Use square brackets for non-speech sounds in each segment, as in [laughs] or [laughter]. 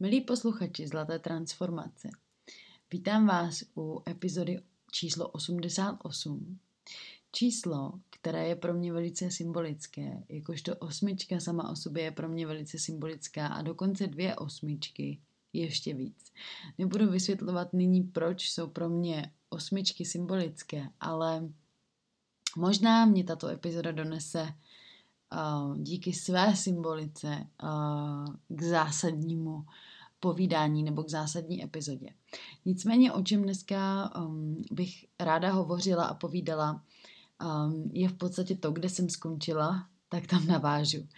Milí posluchači Zlaté transformace, vítám vás u epizody číslo 88. Číslo, které je pro mě velice symbolické, jakožto osmička sama o sobě je pro mě velice symbolická a dokonce dvě osmičky ještě víc. Nebudu vysvětlovat nyní, proč jsou pro mě osmičky symbolické, ale možná mě tato epizoda donese díky své symbolice k zásadnímu povídání nebo k zásadní epizodě. Nicméně, o čem dneska um, bych ráda hovořila a povídala, um, je v podstatě to, kde jsem skončila, tak tam navážu.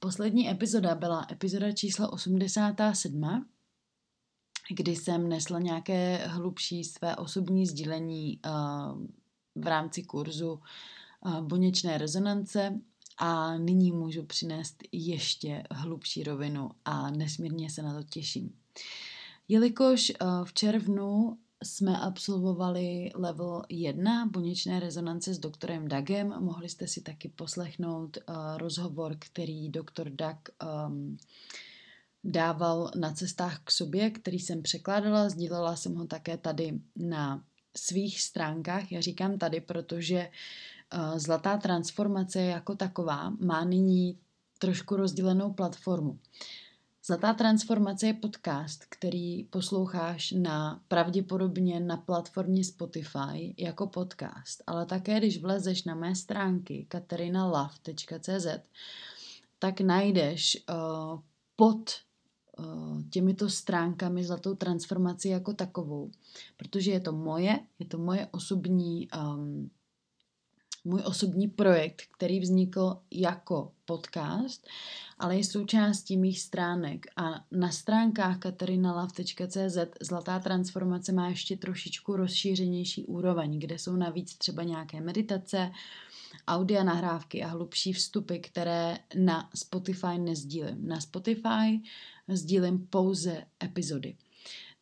Poslední epizoda byla epizoda číslo 87, kdy jsem nesla nějaké hlubší své osobní sdílení v rámci kurzu buněčné rezonance a nyní můžu přinést ještě hlubší rovinu a nesmírně se na to těším. Jelikož eh, v červnu jsme absolvovali level 1 buněčné rezonance s doktorem Dagem, mohli jste si taky poslechnout uh, rozhovor, který doktor Dag um, dával na cestách k sobě, který jsem překládala, sdílela jsem ho také tady na svých stránkách. Já říkám tady, protože Eh, zlatá transformace jako taková má nyní trošku rozdělenou platformu. Zlatá transformace je podcast, který posloucháš na pravděpodobně na platformě Spotify jako podcast, ale také když vlezeš na mé stránky katerinalove.cz, tak najdeš uh, pod uh, těmito stránkami zlatou transformaci jako takovou, protože je to moje, je to moje osobní um, můj osobní projekt, který vznikl jako podcast, ale je součástí mých stránek. A na stránkách katerinalav.cz Zlatá transformace má ještě trošičku rozšířenější úroveň, kde jsou navíc třeba nějaké meditace, audio nahrávky a hlubší vstupy, které na Spotify nezdílím. Na Spotify sdílím pouze epizody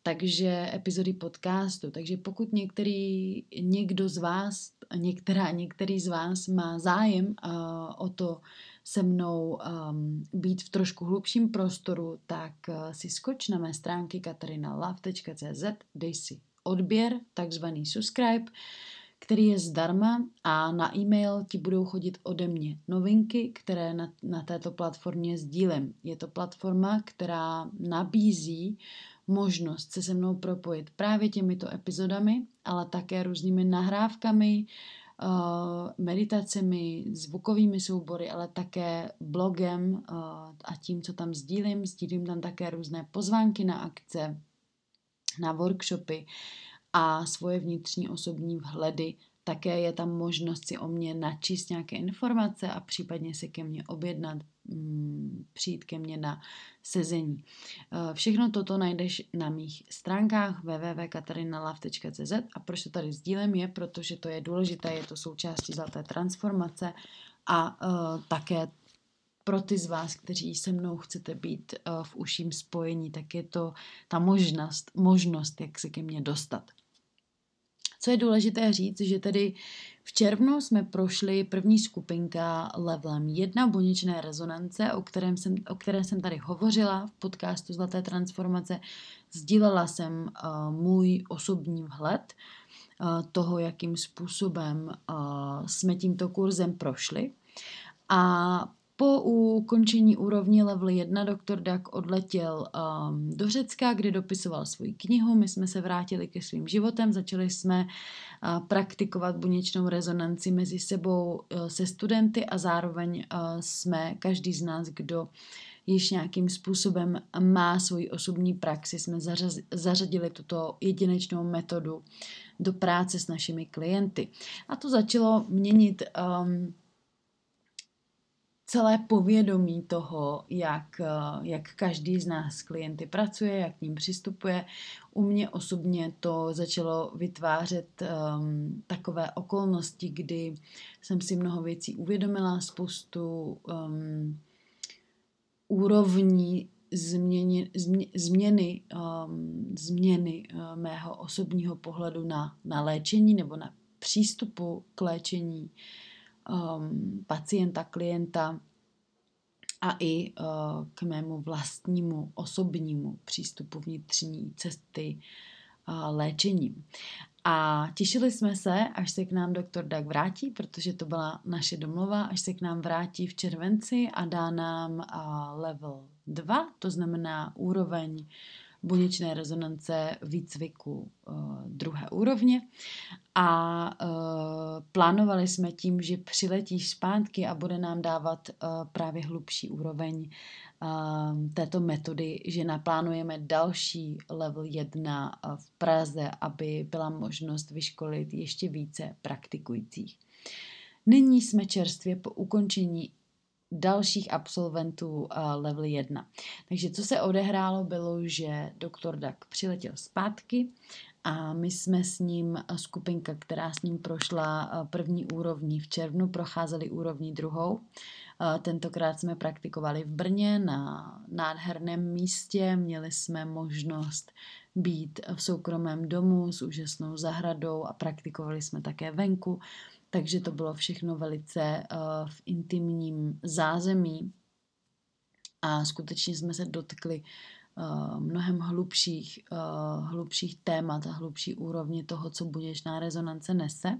takže epizody podcastu. Takže pokud některý, někdo z vás, některá, některý z vás má zájem uh, o to se mnou um, být v trošku hlubším prostoru, tak uh, si skoč na mé stránky katarinalove.cz, dej si odběr, takzvaný subscribe, který je zdarma a na e-mail ti budou chodit ode mě novinky, které na, na této platformě sdílím. Je to platforma, která nabízí možnost se se mnou propojit právě těmito epizodami, ale také různými nahrávkami, eh, meditacemi, zvukovými soubory, ale také blogem eh, a tím, co tam sdílím. Sdílím tam také různé pozvánky na akce, na workshopy a svoje vnitřní osobní vhledy. Také je tam možnost si o mě načíst nějaké informace a případně se ke mně objednat Mm, přijít ke mně na sezení. Eh, všechno toto najdeš na mých stránkách www.katarinalav.cz a proč to tady sdílím je, protože to je důležité, je to součástí zlaté transformace a uh, také pro ty z vás, kteří se mnou chcete být uh, v užším spojení, tak je to ta možnost, možnost, jak se ke mně dostat. Co je důležité říct, že tedy v červnu jsme prošli první skupinka levelem 1 buněčné rezonance, o, kterém jsem, o které jsem tady hovořila v podcastu Zlaté transformace. Sdílela jsem uh, můj osobní vhled uh, toho, jakým způsobem uh, jsme tímto kurzem prošli. A po ukončení úrovně level 1 doktor Duck odletěl um, do Řecka, kde dopisoval svoji knihu. My jsme se vrátili ke svým životem, začali jsme uh, praktikovat buněčnou rezonanci mezi sebou uh, se studenty a zároveň uh, jsme každý z nás, kdo již nějakým způsobem má svoji osobní praxi, jsme zařadili tuto jedinečnou metodu do práce s našimi klienty. A to začalo měnit um, celé povědomí toho, jak, eh, jak každý z nás klienty pracuje, jak k ním přistupuje. U mě osobně to začalo vytvářet um, takové okolnosti, kdy jsem si mnoho věcí uvědomila, spoustu um, úrovní změny, změny, um, změny uh, mého osobního pohledu na, na léčení nebo na přístupu k léčení um, pacienta, klienta a i uh, k mému vlastnímu osobnímu přístupu vnitřní cesty uh, léčení. A těšili jsme se, až se k nám doktor Dag vrátí, protože to byla naše domluva, až se k nám vrátí v červenci a dá nám uh, level 2, to znamená úroveň buněčné rezonance výcviku uh, druhé úrovně a uh, plánovali jsme tím, že přiletí zpátky a bude nám dávat uh, právě hlubší úroveň této metody, že naplánujeme další level 1 v Praze, aby byla možnost vyškolit ještě více praktikujících. Nyní jsme čerstvě po ukončení dalších absolventů uh, level 1. Takže co se odehrálo, bylo, že doktor Duck přiletěl zpátky a my jsme s ním, skupinka, která s ním prošla první úrovní v červnu, procházeli úrovní druhou. Tentokrát jsme praktikovali v Brně na nádherném místě, měli jsme možnost být v soukromém domu s úžasnou zahradou a praktikovali jsme také venku takže to bylo všechno velice uh, v intimním zázemí a skutečně jsme se dotkli uh, mnohem hlubších, uh, hlubších témat a hlubší úrovně toho, co buněčná rezonance nese.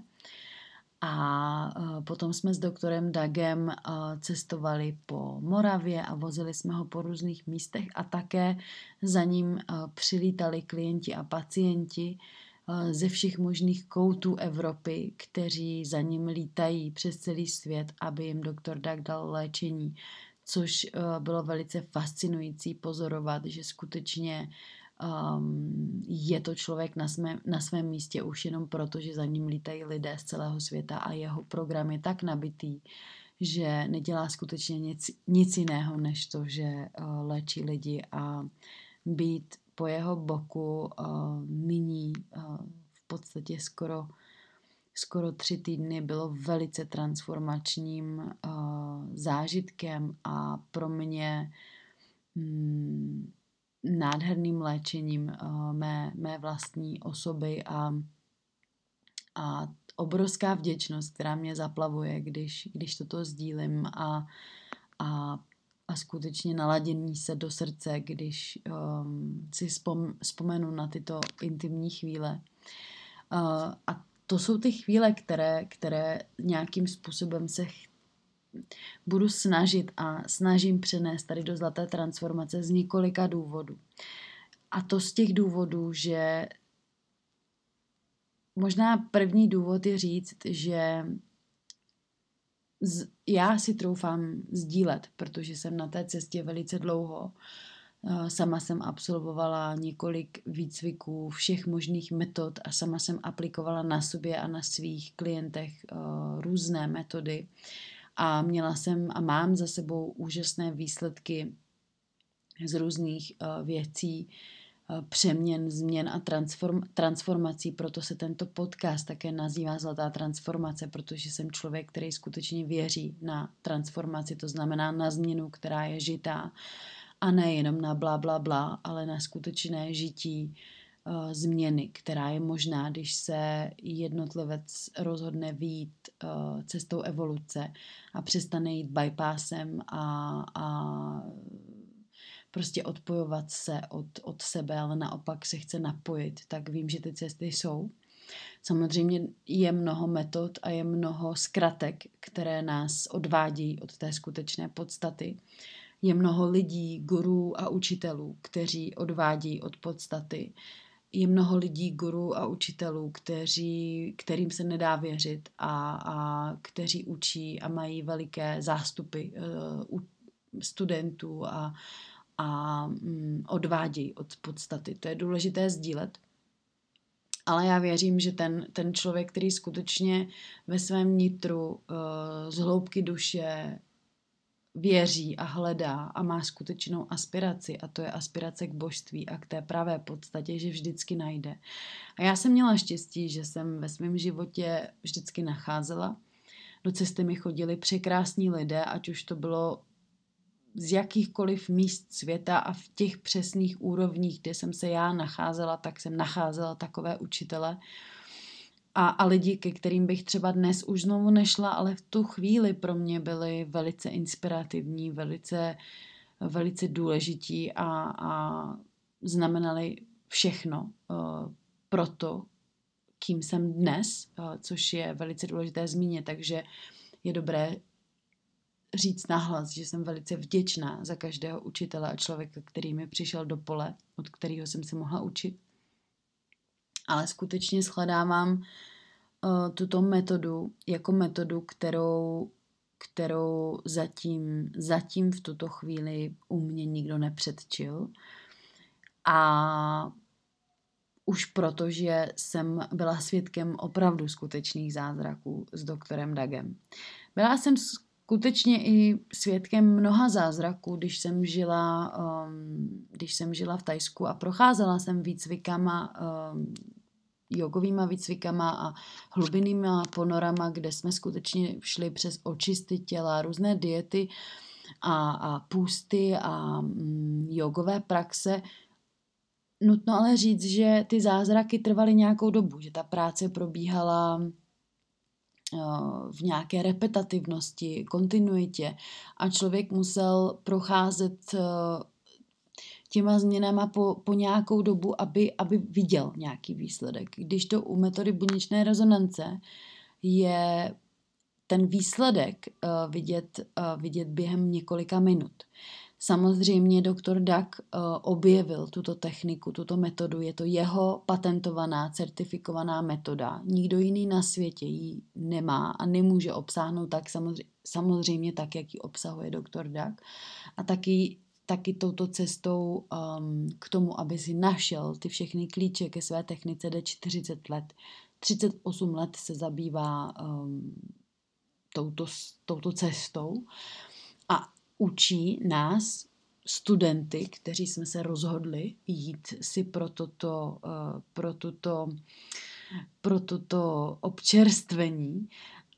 A uh, potom jsme s doktorem Dagem uh, cestovali po Moravě a vozili jsme ho po různých místech a také za ním uh, přilítali klienti a pacienti, ze všech možných koutů Evropy, kteří za ním lítají přes celý svět, aby jim doktor Duck dal léčení, což bylo velice fascinující pozorovat, že skutečně um, je to člověk na, svém, na svém místě už jenom proto, že za ním lítají lidé z celého světa a jeho program je tak nabitý, že nedělá skutečně nic, nic jiného, než to, že uh, léčí lidi a být po jeho boku uh, nyní uh, v podstatě skoro, skoro tři týdny bylo velice transformačním uh, zážitkem a pro mě mm, nádherným léčením uh, mé, mé vlastní osoby a, a obrovská vděčnost, která mě zaplavuje, když, když toto sdílím a, a a skutečně naladění se do srdce, když um, si vzpom, vzpomenu na tyto intimní chvíle. Uh, a to jsou ty chvíle, které, které nějakým způsobem se ch- budu snažit a snažím přenést tady do zlaté transformace z několika důvodů. A to z těch důvodů, že možná první důvod je říct, že z, já si troufám sdílet, protože jsem na té cestě velice dlouho. Eh, sama jsem absolvovala několik výcviků všech možných metod a sama jsem aplikovala na sobě a na svých klientech eh, různé metody. A měla jsem a mám za sebou úžasné výsledky z různých eh, věcí, Eh, přeměn, změn a transform, transformací, proto se tento podcast také nazývá Zlatá transformace, protože jsem člověk, který skutečně věří na transformaci, to znamená na změnu, která je žitá. A nejenom na bla, bla, bla, ale na skutečné žití uh, změny, která je možná, když se jednotlivec rozhodne výjít uh, cestou evoluce a přestane jít bypassem a, a prostě odpojovat se od, od sebe, ale naopak se chce napojit, tak vím, že ty cesty jsou. Samozřejmě je mnoho metod a je mnoho zkratek, které nás odvádí od té skutečné podstaty. Je mnoho lidí, gurů a učitelů, kteří odvádí od podstaty. Je mnoho lidí, gurů a učitelů, kteří, kterým se nedá věřit a, a kteří učí a mají veliké zástupy uh, studentů a, a mm, odvádějí od podstaty. To je důležité sdílet. Ale já věřím, že ten, ten člověk, který skutečně ve svém nitru uh, z hloubky duše věří a hledá a má skutečnou aspiraci a to je aspirace k božství a k té pravé podstatě, že vždycky najde. A já jsem měla štěstí, že jsem ve svém životě vždycky nacházela. Do cesty mi chodili překrásní lidé, ať už to bylo z jakýchkoliv míst světa a v těch přesných úrovních, kde jsem se já nacházela, tak jsem nacházela takové učitele. A, a lidi, ke kterým bych třeba dnes už znovu nešla, ale v tu chvíli pro mě byli velice inspirativní, velice, velice důležití a, a znamenali všechno uh, pro to, kým jsem dnes, uh, což je velice důležité zmínit, takže je dobré říct nahlas, že jsem velice vděčná za každého učitele a člověka, který mi přišel do pole, od kterého jsem se mohla učit. Ale skutečně shledávám uh, tuto metodu jako metodu, kterou, kterou zatím, zatím v tuto chvíli u mě nikdo nepředčil. A už protože jsem byla svědkem opravdu skutečných zázraků s doktorem Dagem. Byla jsem skutečně i svědkem mnoha zázraků, když jsem žila, um, když jsem žila v Tajsku a procházela jsem výcvikama, um, jogovýma výcvikama a hlubinýma ponorama, kde jsme skutečně šli přes očisty těla, různé diety a, a půsty a um, jogové praxe, Nutno ale říct, že ty zázraky trvaly nějakou dobu, že ta práce probíhala eh, v nějaké repetativnosti, kontinuitě a člověk musel procházet eh, těma změnama po, po nějakou dobu, aby, aby viděl nějaký výsledek. Když to u metody buněčné rezonance je ten výsledek uh, vidět, uh, vidět během několika minut. Samozřejmě doktor Duck uh, objevil tuto techniku, tuto metodu. Je to jeho patentovaná, certifikovaná metoda. Nikdo jiný na světě ji nemá a nemůže obsáhnout tak samozřejmě, samozřejmě tak, jak ji obsahuje doktor Duck. A taky, taky touto cestou um, k tomu, aby si našel ty všechny klíče ke své technice, jde 40 let. 38 let se zabývá um, touto, touto cestou. A učí nás, studenty, kteří jsme se rozhodli jít si pro toto, uh, pro tuto, pro tuto občerstvení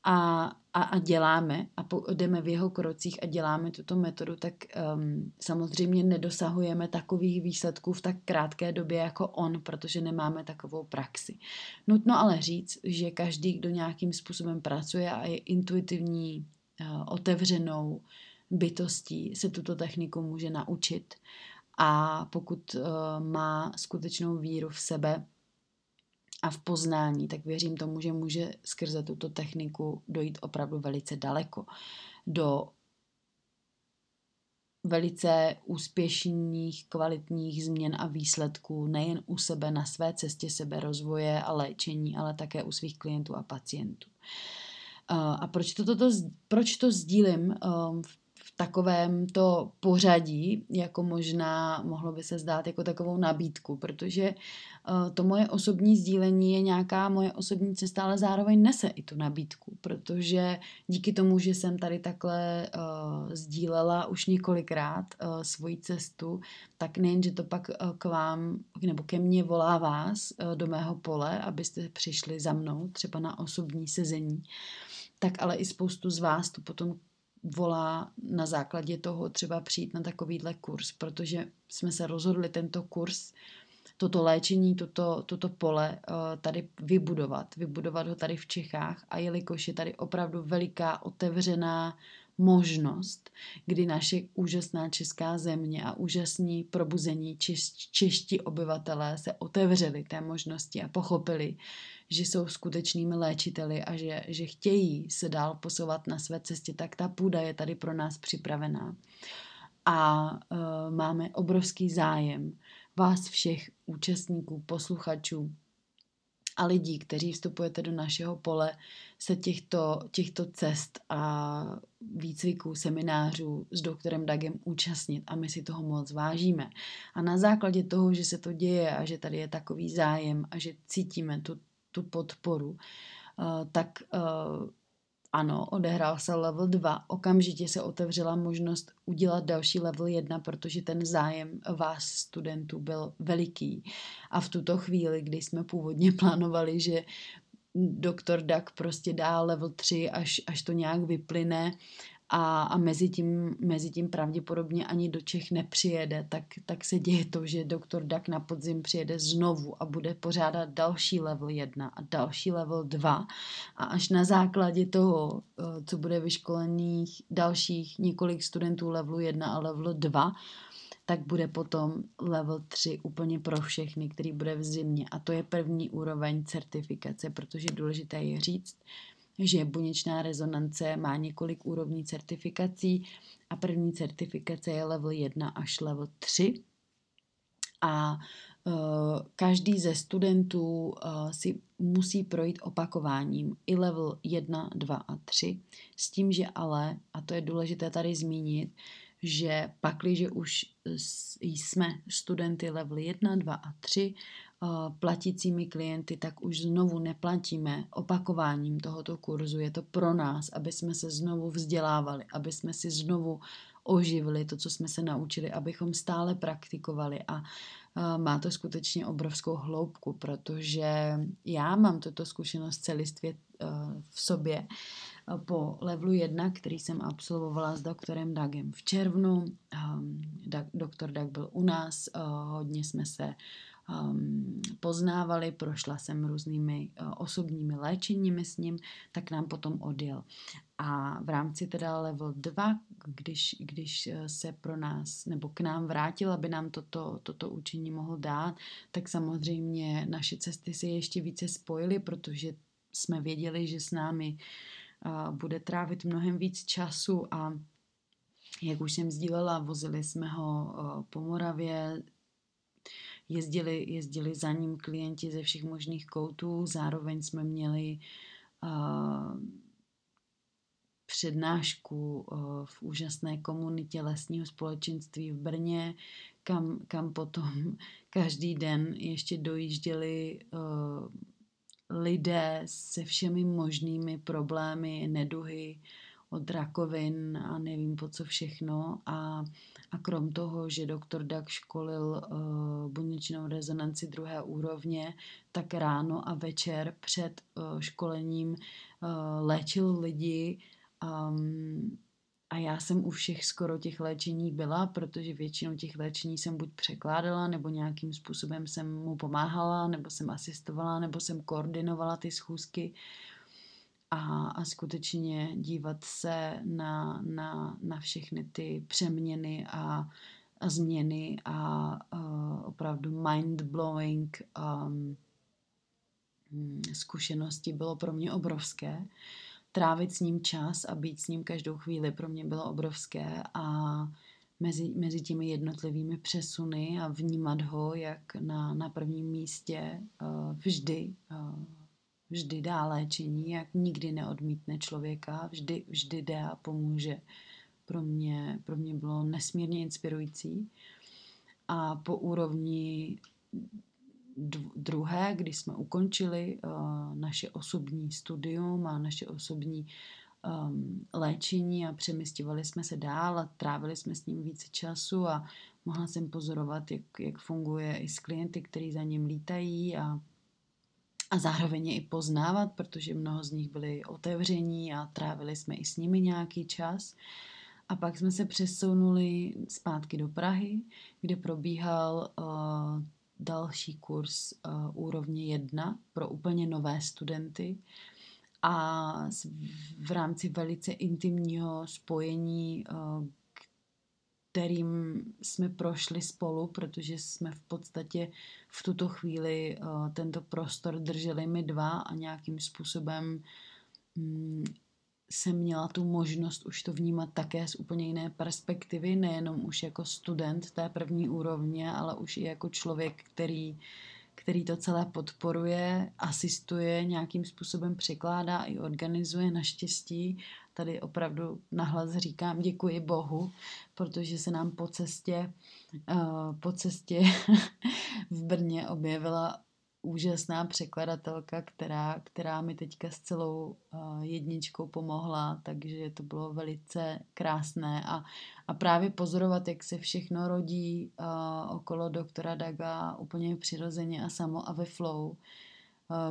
a, a, a děláme a po, jdeme v jeho krocích a děláme tuto metodu, tak um, samozřejmě nedosahujeme takových výsledků v tak krátké době jako on, protože nemáme takovou praxi. Nutno ale říct, že každý, kdo nějakým způsobem pracuje a je intuitivní, uh, otevřenou, bytostí se tuto techniku může naučit a pokud uh, má skutečnou víru v sebe a v poznání, tak věřím tomu, že může skrze tuto techniku dojít opravdu velice daleko do velice úspěšných, kvalitních změn a výsledků nejen u sebe na své cestě seberozvoje a léčení, ale také u svých klientů a pacientů. A proč to, toto, proč to sdílím v takovém to pořadí, jako možná mohlo by se zdát jako takovou nabídku, protože uh, to moje osobní sdílení je nějaká moje osobní cesta, ale zároveň nese i tu nabídku, protože díky tomu, že jsem tady takhle uh, sdílela už několikrát uh, svoji cestu, tak nejen, že to pak uh, k vám nebo ke mně volá vás uh, do mého pole, abyste přišli za mnou třeba na osobní sezení, tak ale i spoustu z vás to potom volá na základě toho třeba přijít na takovýhle kurz, protože jsme se rozhodli tento kurz, toto léčení, toto, toto pole eh, tady vybudovat, vybudovat ho tady v Čechách a jelikož je tady opravdu veliká otevřená možnost, kdy naše úžasná česká země a úžasní probuzení češ, čeští obyvatelé se otevřeli té možnosti a pochopili, že jsou skutečnými léčiteli a že, že chtějí se dál posouvat na své cestě, tak ta půda je tady pro nás připravená. A uh, máme obrovský zájem vás všech účastníků, posluchačů, a lidí, kteří vstupujete do našeho pole, se těchto, těchto cest a výcviků, seminářů s doktorem Dagem účastnit a my si toho moc vážíme. A na základě toho, že se to děje a že tady je takový zájem a že cítíme tu, tu podporu, uh, tak uh, ano, odehrál se level 2, okamžitě se otevřela možnost udělat další level 1, protože ten zájem vás studentů byl veliký. A v tuto chvíli, kdy jsme původně [laughs] plánovali, že doktor Duck prostě dá level 3, až, až to nějak vyplyne a, a mezi, tím, mezi tím pravděpodobně ani do Čech nepřijede, tak, tak se děje to, že doktor Dak na podzim přijede znovu a bude pořádat další level 1 a další level 2 a až na základě toho, eh, co bude vyškolených dalších několik studentů levelu 1 a levelu 2, tak bude potom level 3 úplně pro všechny, který bude v zimě. A to je první úroveň certifikace, protože důležité je říct, že buněčná rezonance má několik úrovní certifikací a první certifikace je level 1 až level 3. A uh, každý ze studentů uh, si musí projít opakováním i level 1, 2 a 3, s tím, že ale, a to je důležité tady zmínit, že pakliže už jsme studenty level 1, 2 a 3 eh, platícími klienty, tak už znovu neplatíme opakováním tohoto kurzu. Je to pro nás, aby jsme se znovu vzdělávali, aby jsme si znovu oživili to, co jsme se naučili, abychom stále praktikovali a eh, má to skutečně obrovskou hloubku, protože já mám tuto zkušenost celistvě eh, v sobě po levelu 1, který jsem absolvovala s doktorem Dagem v červnu. Um, doktor Dag byl u nás, hodně jsme se um, poznávali, prošla jsem různými uh, osobními léčeními s ním, tak nám potom odjel. A v rámci teda level 2, když, když uh, se pro nás nebo k nám vrátil, aby nám toto, toto učení mohl dát, tak samozřejmě naše cesty se ještě více spojily, protože jsme věděli, že s námi uh, bude trávit mnohem víc času a jak už jsem sdílela, vozili jsme ho po Moravě, jezdili, jezdili za ním klienti ze všech možných koutů, zároveň jsme měli uh, přednášku uh, v úžasné komunitě lesního společenství v Brně, kam, kam potom [laughs] každý den ještě dojížděli uh, lidé se všemi možnými problémy, neduhy, od rakovin a nevím po co všechno. A, a krom toho, že doktor Dak školil uh, buněčnou rezonanci druhé úrovně, tak ráno a večer před uh, školením uh, léčil lidi um, a já jsem u všech skoro těch léčení byla, protože většinou těch léčení jsem buď překládala, nebo nějakým způsobem jsem mu pomáhala, nebo jsem asistovala, nebo jsem koordinovala ty schůzky. A, a skutečně dívat se na, na, na všechny ty přeměny a, a změny a, a opravdu mind-blowing um, zkušenosti bylo pro mě obrovské. Trávit s ním čas a být s ním každou chvíli pro mě bylo obrovské a mezi, mezi těmi jednotlivými přesuny a vnímat ho, jak na, na prvním místě uh, vždy, uh, vždy dá léčení, jak nikdy neodmítne člověka, vždy, vždy jde a pomůže. Pro mě, pro mě bylo nesmírně inspirující. A po úrovni druhé, kdy jsme ukončili uh, naše osobní studium a naše osobní um, léčení a přemysťovali jsme se dál a trávili jsme s ním více času a mohla jsem pozorovat, jak, jak funguje i s klienty, kteří za ním lítají a, a zároveň je i poznávat, protože mnoho z nich byli otevření a trávili jsme i s nimi nějaký čas. A pak jsme se přesunuli zpátky do Prahy, kde probíhal uh, další kurz uh, úrovně 1 pro úplně nové studenty a v rámci velice intimního spojení, uh, kterým jsme prošli spolu, protože jsme v podstatě v tuto chvíli uh, tento prostor drželi my dva a nějakým způsobem um, jsem měla tu možnost už to vnímat také z úplně jiné perspektivy, nejenom už jako student té první úrovně, ale už i jako člověk, který, který to celé podporuje, asistuje, nějakým způsobem překládá i organizuje naštěstí. Tady opravdu nahlas říkám děkuji Bohu, protože se nám po cestě, uh, po cestě [laughs] v Brně objevila úžasná překladatelka, která, která mi teďka s celou uh, jedničkou pomohla, takže to bylo velice krásné a, a právě pozorovat, jak se všechno rodí uh, okolo doktora Daga úplně přirozeně a samo a ve flow.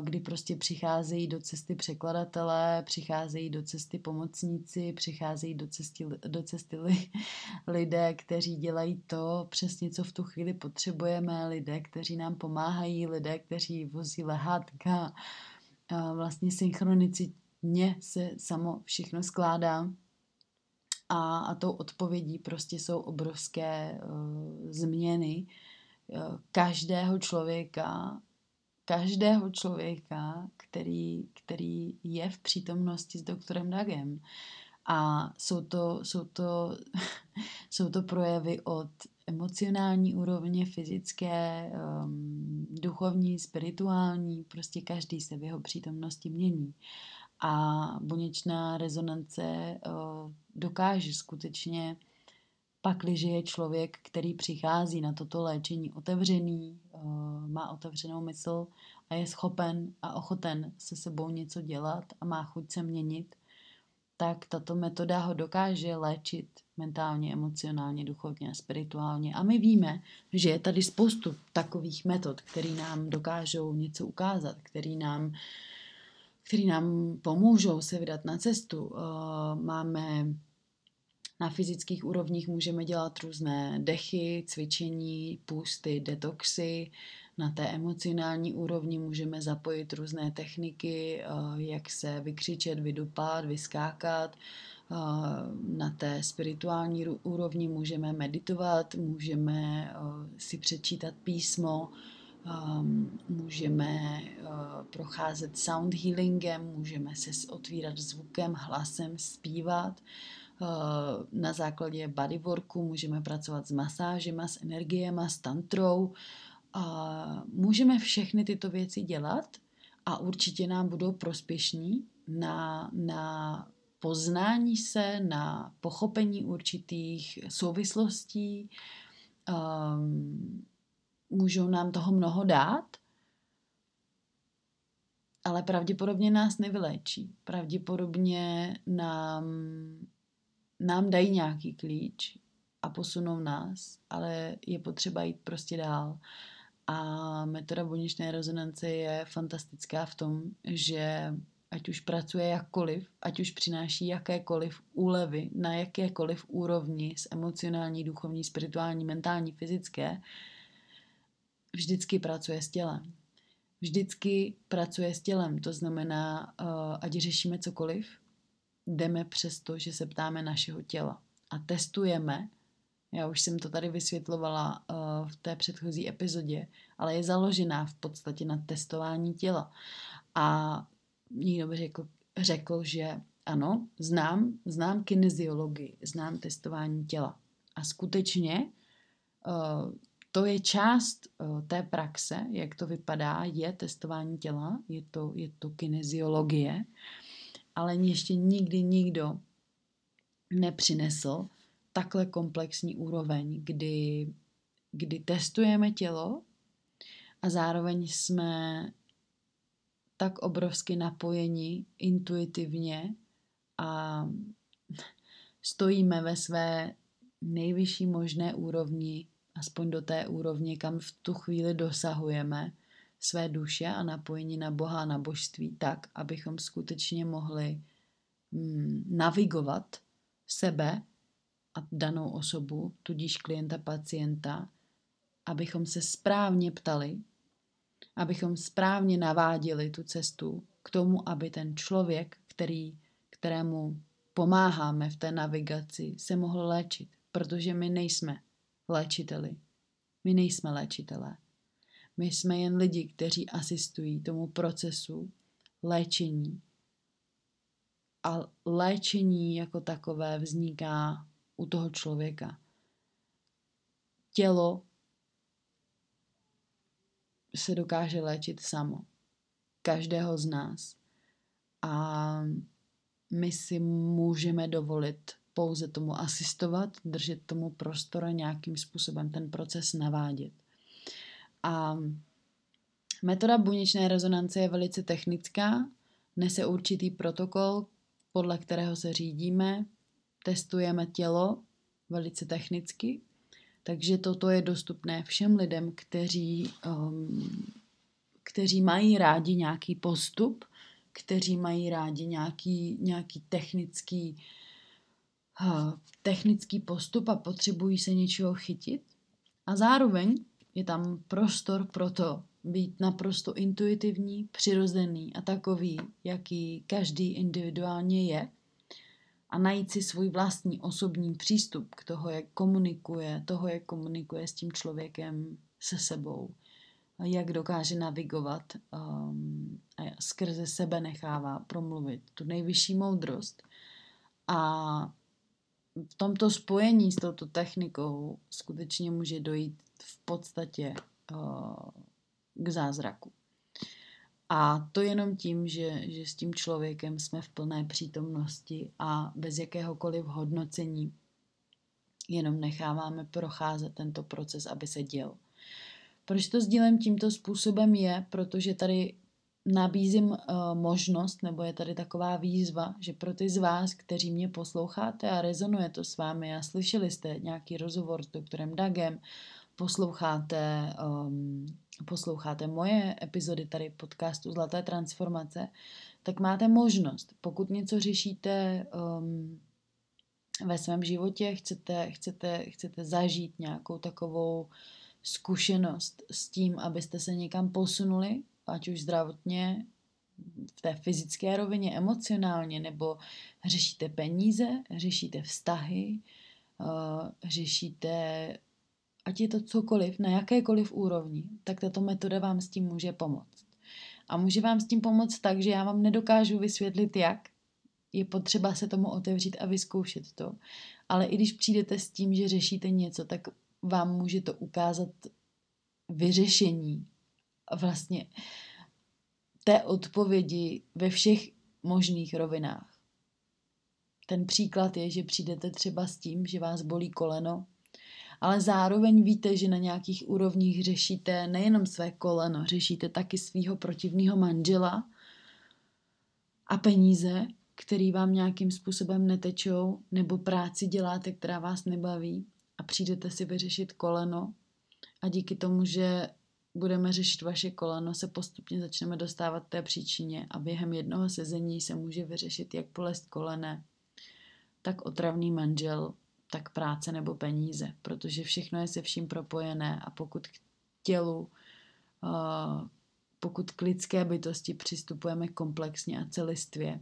Kdy prostě přicházejí do cesty překladatelé, přicházejí do cesty pomocníci, přicházejí do cesty, do cesty li, [laughs] lidé, kteří dělají to přesně, co v tu chvíli potřebujeme, lidé, kteří nám pomáhají, lidé, kteří vozí lehátka. Vlastně synchronicitně se samo všechno skládá. A, a tou odpovědí prostě jsou obrovské uh, změny uh, každého člověka, každého člověka, který, který je v přítomnosti s doktorem Dagem. A jsou to, jsou to, [laughs] jsou to projevy od emocionální úrovně, fyzické, um, duchovní, spirituální, prostě každý se v jeho přítomnosti mění. A buněčná rezonance uh, dokáže skutečně pakliže je člověk, který přichází na toto léčení otevřený, eh, má otevřenou mysl a je schopen a ochoten se sebou něco dělat a má chuť se měnit, tak tato metoda ho dokáže léčit mentálně, emocionálně, duchovně a spirituálně. A my víme, že je tady spoustu takových metod, které nám dokážou něco ukázat, který nám, který nám pomůžou se vydat na cestu. Eh, máme na fyzických úrovních můžeme dělat různé dechy, cvičení, půsty, detoxy. Na té emocionální úrovni můžeme zapojit různé techniky, eh, jak se vykřičet, vydupat, vyskákat. Eh, na té spirituální úrovni můžeme meditovat, můžeme eh, si přečítat písmo, můžeme procházet sound healingem, můžeme se otvírat zvukem, hlasem, zpívat. Eh, na základě bodyworku můžeme pracovat s masážema, s energiema, s tantrou. Můžeme všechny tyto věci dělat a určitě nám budou prospěšní na, na poznání se, na pochopení určitých souvislostí. Um, můžou nám toho mnoho dát, ale pravděpodobně nás nevyléčí. Pravděpodobně nám nám dají nějaký klíč a posunou nás, ale je potřeba jít prostě dál. A metoda buněčné rezonance je fantastická v tom, že ať už pracuje jakkoliv, ať už přináší jakékoliv úlevy na jakékoliv úrovni z emocionální, duchovní, spirituální, mentální, fyzické, vždycky pracuje s tělem. Vždycky pracuje s tělem, to znamená, uh, ať řešíme cokoliv, jdeme přes to, že se ptáme našeho těla a testujeme, já už jsem to tady vysvětlovala uh, v té předchozí epizodě, ale je založená v podstatě na testování těla. A někdo by řekl, řekl, že ano, znám, znám kineziologii, znám testování těla. A skutečně uh, to je část uh, té praxe, jak to vypadá, je testování těla, je to, je to kineziologie ale ještě nikdy nikdo nepřinesl takhle komplexní úroveň, kdy, kdy testujeme tělo a zároveň jsme tak obrovsky napojeni intuitivně a stojíme ve své nejvyšší možné úrovni, aspoň do té úrovně, kam v tu chvíli dosahujeme, své duše a napojení na Boha a na božství tak, abychom skutečně mohli mm, navigovat sebe a danou osobu, tudíž klienta, pacienta, abychom se správně ptali, abychom správně naváděli tu cestu k tomu, aby ten člověk, který, kterému pomáháme v té navigaci, se mohl léčit. Protože my nejsme léčiteli. My nejsme léčitelé. My jsme jen lidi, kteří asistují tomu procesu léčení. A léčení jako takové vzniká u toho člověka. Tělo se dokáže léčit samo. Každého z nás. A my si můžeme dovolit pouze tomu asistovat, držet tomu prostor a nějakým způsobem ten proces navádět. A metoda buněčné rezonance je velice technická, nese určitý protokol, podle kterého se řídíme, testujeme tělo velice technicky, takže toto je dostupné všem lidem, kteří, um, kteří mají rádi nějaký postup, kteří mají rádi nějaký, nějaký technický, uh, technický postup a potřebují se něčeho chytit. A zároveň je tam prostor pro to být naprosto intuitivní, přirozený a takový, jaký každý individuálně je a najít si svůj vlastní osobní přístup k toho, jak komunikuje, toho, jak komunikuje s tím člověkem se sebou, jak dokáže navigovat um, a skrze sebe nechává promluvit tu nejvyšší moudrost. A v tomto spojení s touto technikou skutečně může dojít v podstatě uh, k zázraku. A to jenom tím, že, že s tím člověkem jsme v plné přítomnosti a bez jakéhokoliv hodnocení jenom necháváme procházet tento proces, aby se děl. Proč to sdílím tímto způsobem je, protože tady nabízím uh, možnost, nebo je tady taková výzva, že pro ty z vás, kteří mě posloucháte a rezonuje to s vámi a slyšeli jste nějaký rozhovor s doktorem Dagem, posloucháte, um, posloucháte moje epizody tady podcastu Zlaté transformace, tak máte možnost, pokud něco řešíte um, ve svém životě, chcete, chcete, chcete zažít nějakou takovou zkušenost s tím, abyste se někam posunuli, ať už zdravotně, v té fyzické rovině, emocionálně, nebo řešíte peníze, řešíte vztahy, uh, řešíte ať je to cokoliv, na jakékoliv úrovni, tak tato metoda vám s tím může pomoct. A může vám s tím pomoct tak, že já vám nedokážu vysvětlit, jak. Je potřeba se tomu otevřít a vyzkoušet to. Ale i když přijdete s tím, že řešíte něco, tak vám může to ukázat vyřešení vlastně té odpovědi ve všech možných rovinách. Ten příklad je, že přijdete třeba s tím, že vás bolí koleno ale zároveň víte, že na nějakých úrovních řešíte nejenom své koleno, řešíte taky svého protivného manžela a peníze, který vám nějakým způsobem netečou, nebo práci děláte, která vás nebaví a přijdete si vyřešit koleno. A díky tomu, že budeme řešit vaše koleno, se postupně začneme dostávat té příčině a během jednoho sezení se může vyřešit jak bolest kolene, tak otravný manžel, tak práce nebo peníze, protože všechno je se vším propojené a pokud k tělu, pokud k lidské bytosti přistupujeme komplexně a celistvě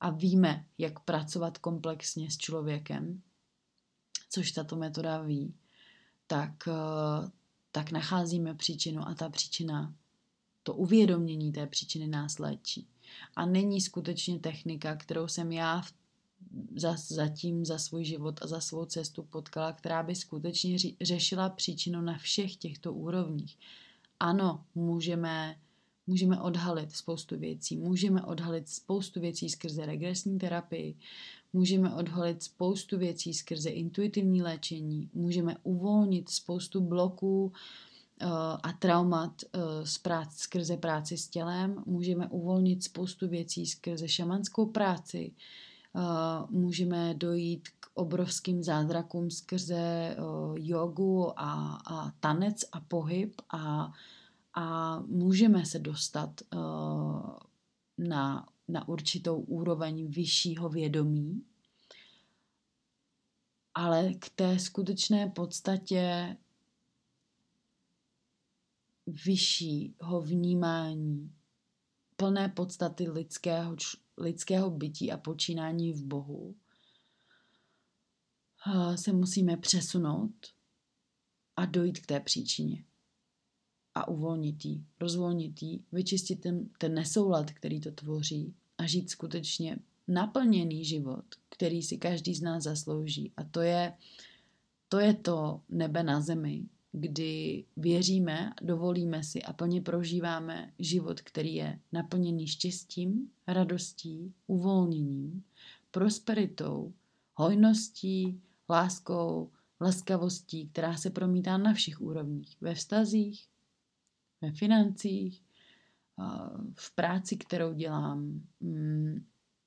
a víme, jak pracovat komplexně s člověkem, což tato metoda ví, tak, tak nacházíme příčinu a ta příčina, to uvědomění té příčiny nás léčí. A není skutečně technika, kterou jsem já v za, zatím za svůj život a za svou cestu potkala, která by skutečně řešila příčinu na všech těchto úrovních. Ano, můžeme, můžeme odhalit spoustu věcí. Můžeme odhalit spoustu věcí skrze regresní terapii, můžeme odhalit spoustu věcí skrze intuitivní léčení, můžeme uvolnit spoustu bloků uh, a traumat uh, z skrze práci s tělem, můžeme uvolnit spoustu věcí skrze šamanskou práci, můžeme dojít k obrovským zázrakům skrze jogu a, a tanec a pohyb a, a můžeme se dostat na, na určitou úroveň vyššího vědomí, ale k té skutečné podstatě vyššího vnímání plné podstaty lidského, lidského bytí a počínání v Bohu, se musíme přesunout a dojít k té příčině. A uvolnit jí, rozvolnit jí, vyčistit ten, ten nesoulad, který to tvoří a žít skutečně naplněný život, který si každý z nás zaslouží. A to je to, je to nebe na zemi, kdy věříme, dovolíme si a plně prožíváme život, který je naplněný štěstím, radostí, uvolněním, prosperitou, hojností, láskou, laskavostí, která se promítá na všech úrovních. Ve vztazích, ve financích, v práci, kterou dělám. Mm,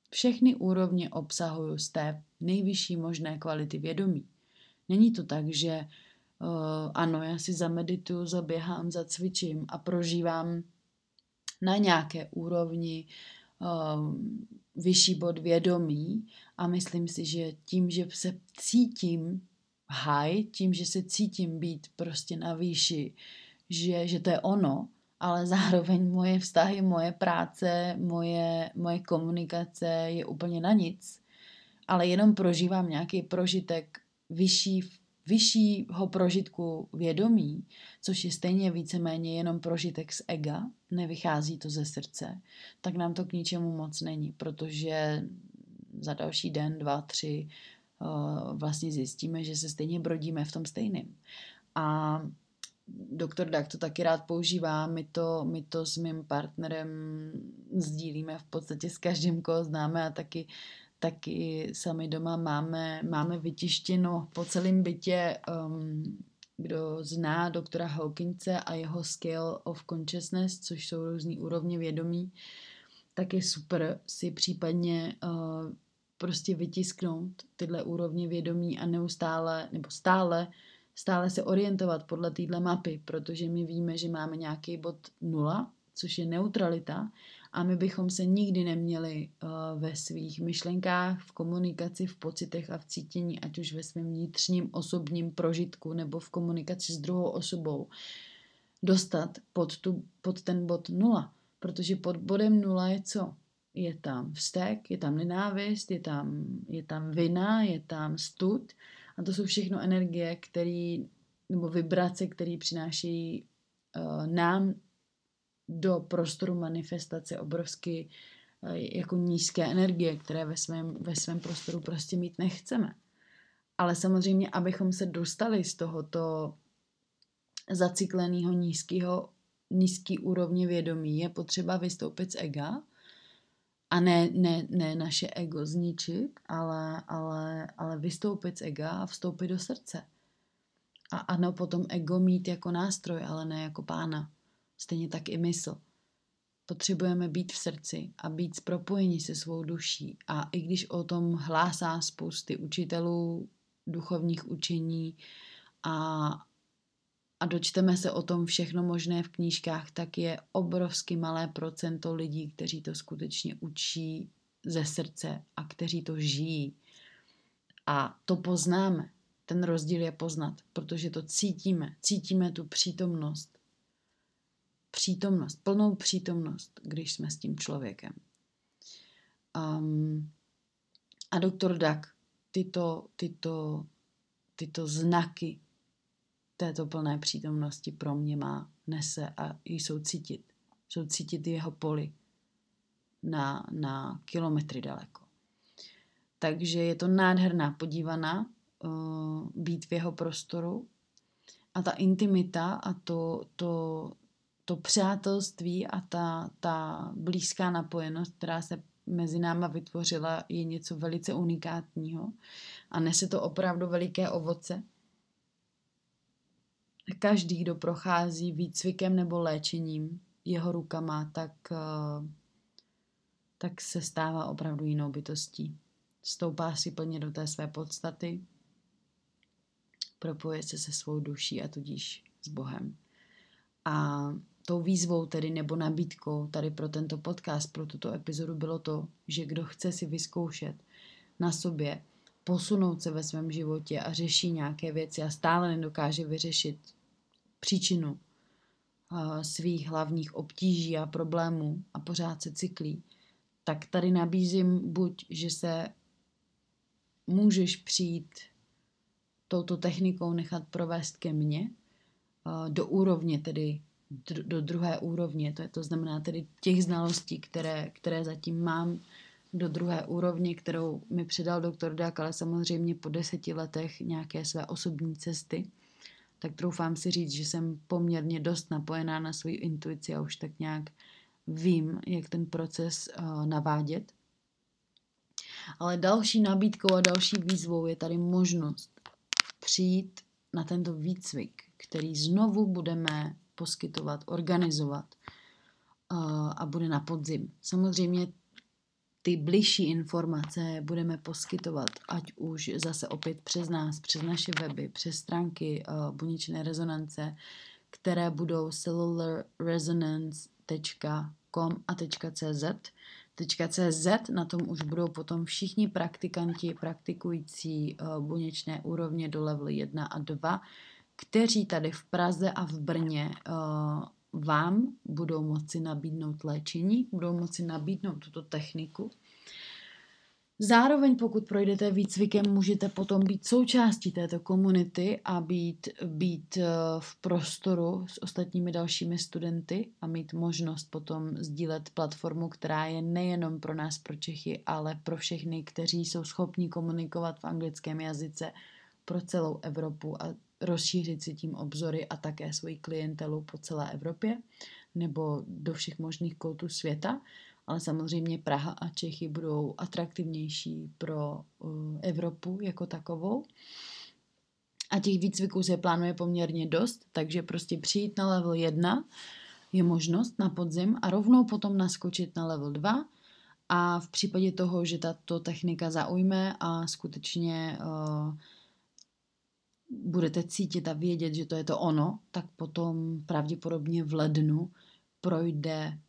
všechny úrovně obsahuju z té nejvyšší možné kvality vědomí. Není to tak, že Uh, ano, já si zamedituju, zaběhám, zacvičím a prožívám na nějaké úrovni um, vyšší bod vědomí a myslím si, že tím, že se cítím high, tím, že se cítím být prostě na výši, že, že to je ono, ale zároveň moje vztahy, moje práce, moje, moje komunikace je úplně na nic, ale jenom prožívám nějaký prožitek vyšší, vyššího prožitku vědomí, což je stejně víceméně jenom prožitek z ega, nevychází to ze srdce, tak nám to k ničemu moc není, protože za další den, dva, tři uh, vlastně zjistíme, že se stejně brodíme v tom stejném. A doktor Dak to taky rád používá, my to, my to s mým partnerem sdílíme v podstatě s každým, koho známe a taky, taky sami doma máme, máme vytištěno po celém bytě, um, kdo zná doktora Hawkinse a jeho Scale of Consciousness, což jsou různý úrovně vědomí, tak je super si případně uh, prostě vytisknout tyhle úrovně vědomí a neustále, nebo stále stále se orientovat podle téhle mapy, protože my víme, že máme nějaký bod nula, což je neutralita a my bychom se nikdy neměli uh, ve svých myšlenkách, v komunikaci, v pocitech a v cítění, ať už ve svém vnitřním osobním prožitku nebo v komunikaci s druhou osobou, dostat pod, tu, pod ten bod nula. Protože pod bodem nula je co? Je tam vztek, je tam nenávist, je tam, je tam vina, je tam stud a to jsou všechno energie, které, nebo vibrace, které přinášejí uh, nám do prostoru manifestace obrovsky uh, jako nízké energie, které ve svém, ve svém prostoru prostě mít nechceme. Ale samozřejmě, abychom se dostali z tohoto zacikleného nízkého, nízký úrovně vědomí, je potřeba vystoupit z ega, a ne, ne, ne naše ego zničit, ale, ale, ale vystoupit z ega a vstoupit do srdce. A ano, potom ego mít jako nástroj, ale ne jako pána. Stejně tak i mysl. Potřebujeme být v srdci a být propojeni se svou duší. A i když o tom hlásá spousty učitelů duchovních učení a, a dočteme se o tom všechno možné v knížkách, tak je obrovsky malé procento lidí, kteří to skutečně učí ze srdce a kteří to žijí. A to poznáme. Ten rozdíl je poznat, protože to cítíme. Cítíme tu přítomnost. Přítomnost, plnou přítomnost, když jsme s tím člověkem. Um, a doktor Duck tyto, tyto, tyto znaky této plné přítomnosti pro mě má, nese a jsou cítit. Jsou cítit jeho poli na, na kilometry daleko. Takže je to nádherná podívaná uh, být v jeho prostoru a ta intimita a to, to, to přátelství a ta, ta blízká napojenost, která se mezi náma vytvořila, je něco velice unikátního a nese to opravdu veliké ovoce každý, kdo prochází výcvikem nebo léčením jeho rukama, tak, eh, tak se stává opravdu jinou bytostí. Stoupá si plně do té své podstaty, propoje se se svou duší a tudíž s Bohem. A tou výzvou tedy nebo nabídkou tady pro tento podcast, pro tuto epizodu bylo to, že kdo chce si vyzkoušet na sobě, posunout se ve svém životě a řeší nějaké věci a stále nedokáže vyřešit příčinu svých hlavních obtíží a problémů a pořád se cyklí, tak tady nabízím buď, že se můžeš přijít touto technikou nechat provést ke mně do úrovně, tedy do druhé úrovně, to, je, to znamená tedy těch znalostí, které, které zatím mám, do druhé úrovně, kterou mi předal doktor Dák, ale samozřejmě po deseti letech nějaké své osobní cesty tak troufám si říct, že jsem poměrně dost napojená na svou intuici a už tak nějak vím, jak ten proces uh, navádět. Ale další nabídkou a další výzvou je tady možnost přijít na tento výcvik, který znovu budeme poskytovat, organizovat uh, a bude na podzim. Samozřejmě ty bližší informace budeme poskytovat, ať už zase opět přes nás, přes naše weby, přes stránky uh, buněčné rezonance, které budou cellularresonance.com .com a .cz. .cz na tom už budou potom všichni praktikanti praktikující uh, buněčné úrovně do level 1 a 2, kteří tady v Praze a v Brně uh, vám budou moci nabídnout léčení, budou moci nabídnout tuto techniku. Zároveň pokud projdete výcvikem, můžete potom být součástí této komunity a být, být eh, v prostoru s ostatními dalšími studenty a mít možnost potom sdílet platformu, která je nejenom pro nás, pro Čechy, ale pro všechny, kteří jsou schopni komunikovat v anglickém jazyce pro celou Evropu a rozšířit si tím obzory a také svoji klientelu po celé Evropě nebo do všech možných koutů světa ale samozřejmě Praha a Čechy budou atraktivnější pro uh, Evropu jako takovou. A těch výcviků se plánuje poměrně dost, takže prostě přijít na level 1 je možnost na podzim a rovnou potom naskočit na level 2 a v případě toho, že tato technika zaujme a skutečně uh, budete cítit a vědět, že to je to ono, tak potom pravděpodobně v lednu projde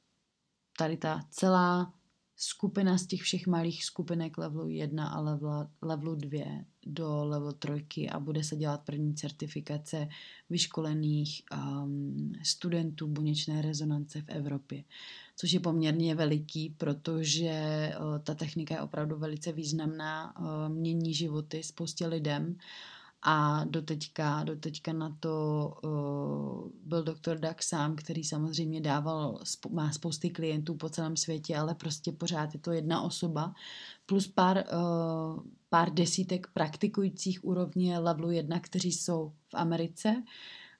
tady ta celá skupina z těch všech malých skupinek levelu 1 a levelu, levelu 2 do level 3 a bude se dělat první certifikace vyškolených um, studentů buněčné rezonance v Evropě, což je poměrně veliký, protože uh, ta technika je opravdu velice významná, uh, mění životy spoustě lidem a doteďka, doteďka na to uh, byl doktor Duck sám, který samozřejmě dával, má spousty klientů po celém světě, ale prostě pořád je to jedna osoba, plus pár, uh, pár desítek praktikujících úrovně levelu 1, kteří jsou v Americe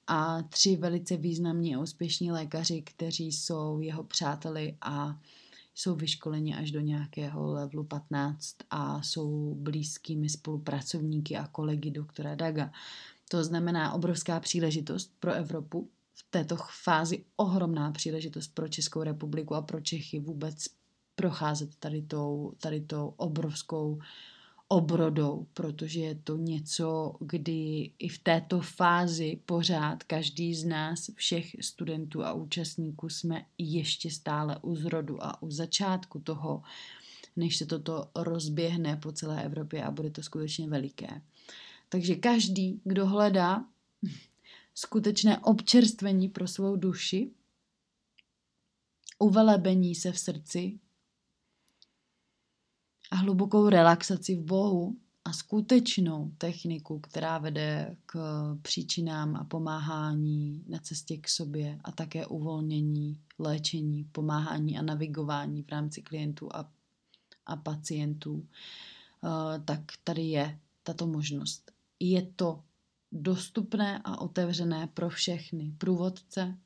a tři velice významní a úspěšní lékaři, kteří jsou jeho přáteli a jsou vyškoleni až do nějakého levelu 15 a jsou blízkými spolupracovníky a kolegy doktora Daga. To znamená obrovská příležitost pro Evropu, v této fázi ohromná příležitost pro Českou republiku a pro Čechy vůbec procházet tady tou, tady tou obrovskou obrodou, protože je to něco, kdy i v této fázi pořád každý z nás, všech studentů a účastníků, jsme ještě stále u zrodu a u začátku toho, než se toto rozběhne po celé Evropě a bude to skutečně veliké. Takže každý, kdo hledá skutečné občerstvení pro svou duši, uvelebení se v srdci, a hlubokou relaxaci v Bohu a skutečnou techniku, která vede k příčinám a pomáhání na cestě k sobě a také uvolnění, léčení, pomáhání a navigování v rámci klientů a, a pacientů, eh, tak tady je tato možnost. Je to dostupné a otevřené pro všechny průvodce,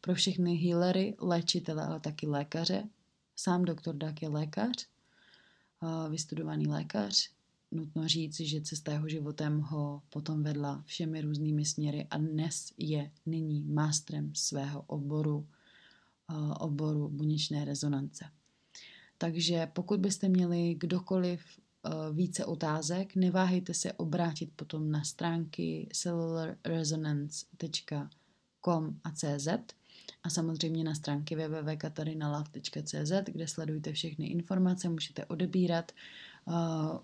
pro všechny healery, léčitele, ale taky lékaře. Sám doktor Dak je lékař vystudovaný lékař. Nutno říct, že cesta jeho životem ho potom vedla všemi různými směry a dnes je nyní mástrem svého oboru, oboru buněčné rezonance. Takže pokud byste měli kdokoliv více otázek, neváhejte se obrátit potom na stránky cellularresonance.com a cz a samozřejmě na stránky www.katarinalav.cz, kde sledujete všechny informace, můžete odebírat, uh,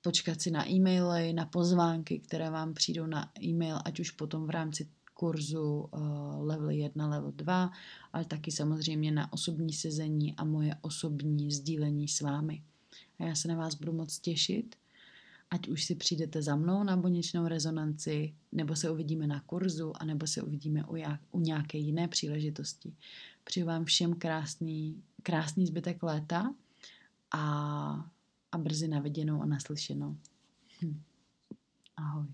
počkat si na e-maily, na pozvánky, které vám přijdou na e-mail, ať už potom v rámci kurzu uh, level 1, level 2, ale taky samozřejmě na osobní sezení a moje osobní sdílení s vámi. A já se na vás budu moc těšit ať už si přijdete za mnou na buněčnou rezonanci, nebo se uvidíme na kurzu, anebo se uvidíme u, jak, u nějaké jiné příležitosti. Přeju vám všem krásný, krásný zbytek léta a, a brzy naviděnou a naslyšenou. Hm. Ahoj.